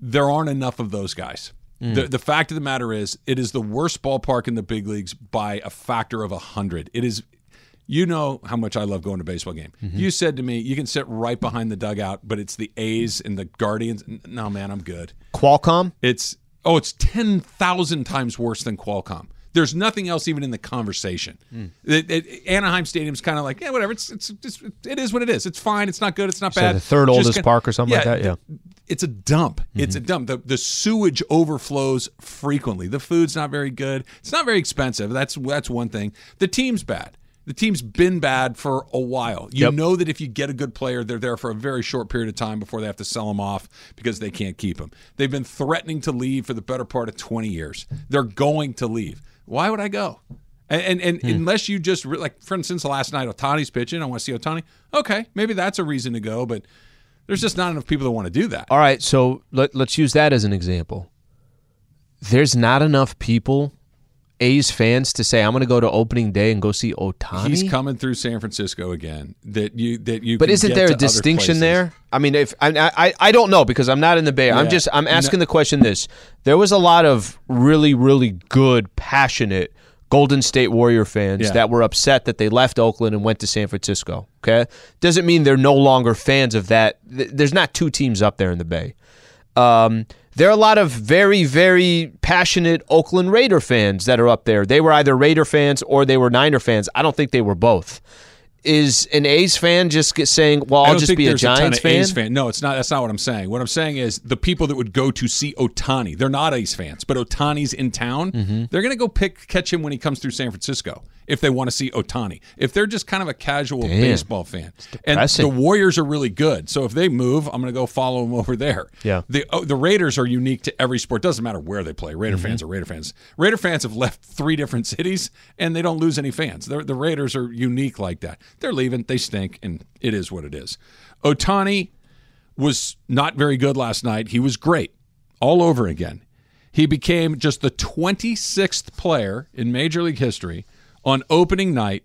There aren't enough of those guys. Mm. The, the fact of the matter is, it is the worst ballpark in the big leagues by a factor of a hundred. It is. You know how much I love going to a baseball game. Mm-hmm. You said to me, you can sit right behind the dugout, but it's the A's and the Guardians. No, man, I'm good. Qualcomm. It's oh, it's ten thousand times worse than Qualcomm. There's nothing else even in the conversation. It- it- Anaheim Stadium's kind of like yeah, whatever. It's, it's it's it is what it is. It's fine. It's not good. It's not So bad. the third oldest kinda- park or something like that? Yeah. Mm-hmm. It's a dump. It's a dump. The the sewage overflows frequently. The food's not very good. It's not very expensive. That's that's one thing. The team's bad. The team's been bad for a while. You Yep. know that if you get a good player, they're there for a very short period of time before they have to sell them off because they can't keep them. They've been threatening to leave for the better part of 20 years. They're going to leave. Why would I go? And and, and Hmm. unless you just re- like, for instance, last night Ohtani's pitching, I want to see Ohtani. Okay, maybe that's a reason to go, but there's just not enough people that want to do that. All right, so let, let's use that as an example. there's not enough people, A's fans, to say I'm going to go to opening day and go see Ohtani. He's coming through San Francisco again. That you that you. But isn't there a distinction there? I mean, if I, I I don't know because I'm not in the Bay. I'm just I'm asking No. the question. This there was a lot of really really good, passionate Golden State Warrior fans Yeah. that were upset that they left Oakland and went to San Francisco. Okay, doesn't mean they're no longer fans of that. There's not two teams up there in the Bay. Um, there are a lot of very, very passionate Oakland Raider fans that are up there. They were either Raider fans or they were Niner fans. I don't think they were both. Is an A's fan just saying, "Well, I'll just be a Giants of fan"? A's fan. No, it's not. That's not what I'm saying. What I'm saying is the people that would go to see Ohtani, they're not A's fans, but Ohtani's in town. Mm-hmm. They're going to go pick catch him when he comes through San Francisco if they want to see Ohtani. If they're just kind of a casual Damn. baseball fan, and the Warriors are really good, so if they move, I'm going to go follow them over there. Yeah. The oh, the Raiders are unique to every sport. Doesn't matter where they play. Raider Mm-hmm. fans are Raider fans. Raider fans have left three different cities and they don't lose any fans. They're, the Raiders are unique like that. They're leaving. They stink, and it is what it is. Otani was not very good last night. He was great all over again. He became just the 26th player in Major League history on opening night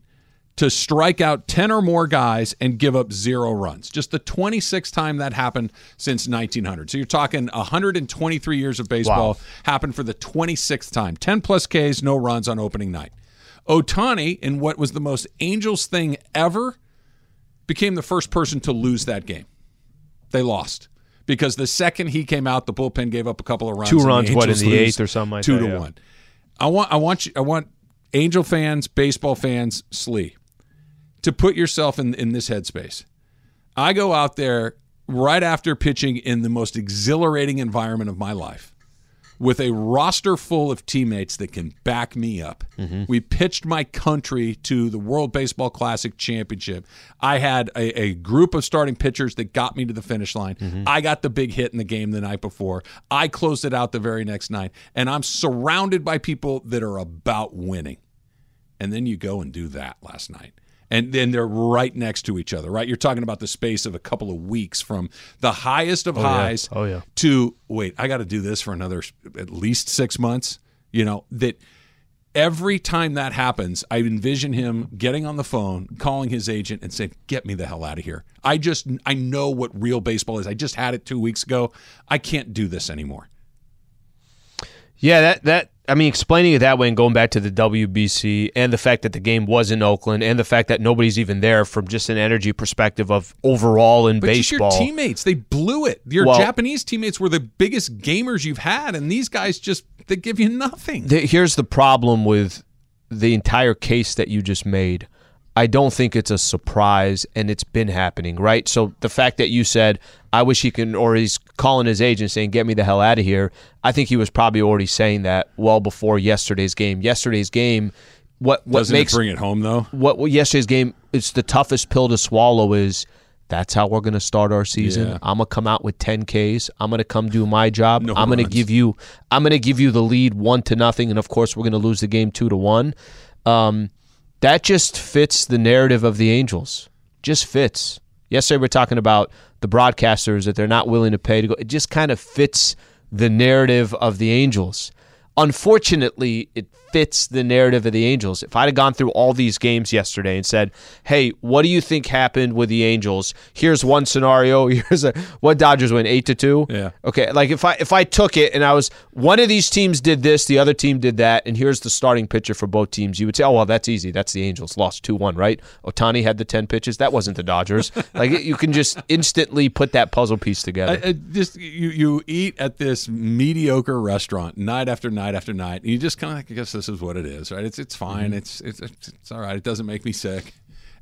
to strike out 10 or more guys and give up zero runs. Just the 26th time that happened since 1900. So you're talking 123 years of baseball Wow. happened for the 26th time. 10 plus Ks, no runs on opening night. Ohtani, in what was the most Angels thing ever, became the first person to lose that game. They lost because the second he came out, the bullpen gave up a couple of runs. Two runs, what, in the eighth or something like two that, to yeah. one. I want, I want you, I want Angel fans, baseball fans, Slee, to put yourself in in this headspace. I go out there right after pitching in the most exhilarating environment of my life with a roster full of teammates that can back me up. Mm-hmm. We pitched my country to the World Baseball Classic Championship. I had a, a group of starting pitchers that got me to the finish line. Mm-hmm. I got the big hit in the game the night before. I closed it out the very next night. And I'm surrounded by people that are about winning. And then you go and do that last night. And then they're right next to each other, right? You're talking about the space of a couple of weeks from the highest of oh, yeah. highs Oh, yeah. to wait, I got to do this for another at least six months. You know, that every time that happens, I envision him getting on the phone, calling his agent, and saying, Get me the hell out of here. I just, I know what real baseball is. I just had it two weeks ago. I can't do this anymore. Yeah, that that I mean, explaining it that way and going back to the WBC and the fact that the game was in Oakland and the fact that nobody's even there from just an energy perspective of overall in But baseball. your teammates, they blew it. Your Well- Japanese teammates were the biggest gamers you've had, and these guys just, they give you nothing. The- here's the problem with the entire case that you just made. I don't think it's a surprise, and it's been happening, right? So the fact that you said, "I wish he can," or he's calling his agent saying, "Get me the hell out of here," I think he was probably already saying that well before yesterday's game. Yesterday's game, what what Doesn't makes it bring it home though? what, what yesterday's game it's the toughest pill to swallow is that's how we're going to start our season. Yeah. I'm going to come out with 10 Ks. I'm going to come do my job. No I'm going to give you I'm going to give you the lead 1 to nothing and of course we're going to lose the game 2 to 1. Um, that just fits the narrative of the Angels. Just fits. Yesterday we are talking about the broadcasters that they're not willing to pay to go. It just kind of fits the narrative of the Angels. Unfortunately, it fits the narrative of the Angels. If I'd have gone through all these games yesterday and said, "Hey, what do you think happened with the Angels? Here's one scenario. Here's a what Dodgers win eight to two. Yeah. Okay. Like if I if I took it and I was one of these teams did this, the other team did that, and here's the starting pitcher for both teams, you would say, "Oh well, that's easy. That's the Angels. Lost two one, right?" Ohtani had the ten pitches. That wasn't the Dodgers. like you can just instantly put that puzzle piece together. I, I just you you eat at this mediocre restaurant night after night after night. And you just kind of like, I guess this is what it is, right? It's it's fine. Mm-hmm. It's, it's it's it's all right. It doesn't make me sick.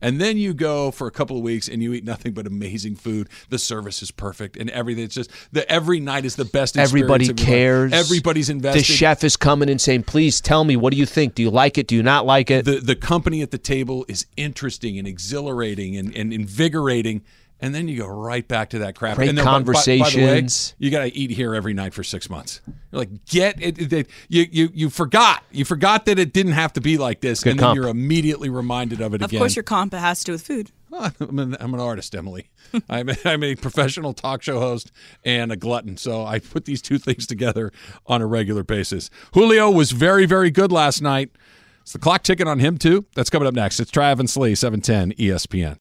And then you go for a couple of weeks and you eat nothing but amazing food. The service is perfect and everything. It's just the every night is the best. experience Everybody of your life. cares. Everybody's invested. The chef is coming and saying, "Please tell me, what do you think? Do you like it? Do you not like it?" the the company at the table is interesting and exhilarating and, and invigorating and then you go right back to that crap. Great and conversations. By, by, way, you got to eat here every night for six months. You're like, get it, you, you you forgot you forgot that it didn't have to be like this, Good and comp. then you're immediately reminded of it of again. Of course, your comp has to do with food. I'm, an, I'm an, artist, Emily. I'm a, I'm a professional talk show host and a glutton, so I put these two things together on a regular basis. Julio was very, very good last night. Is the clock ticking on him too? That's coming up next. It's Travis Lee, seven ten ESPN.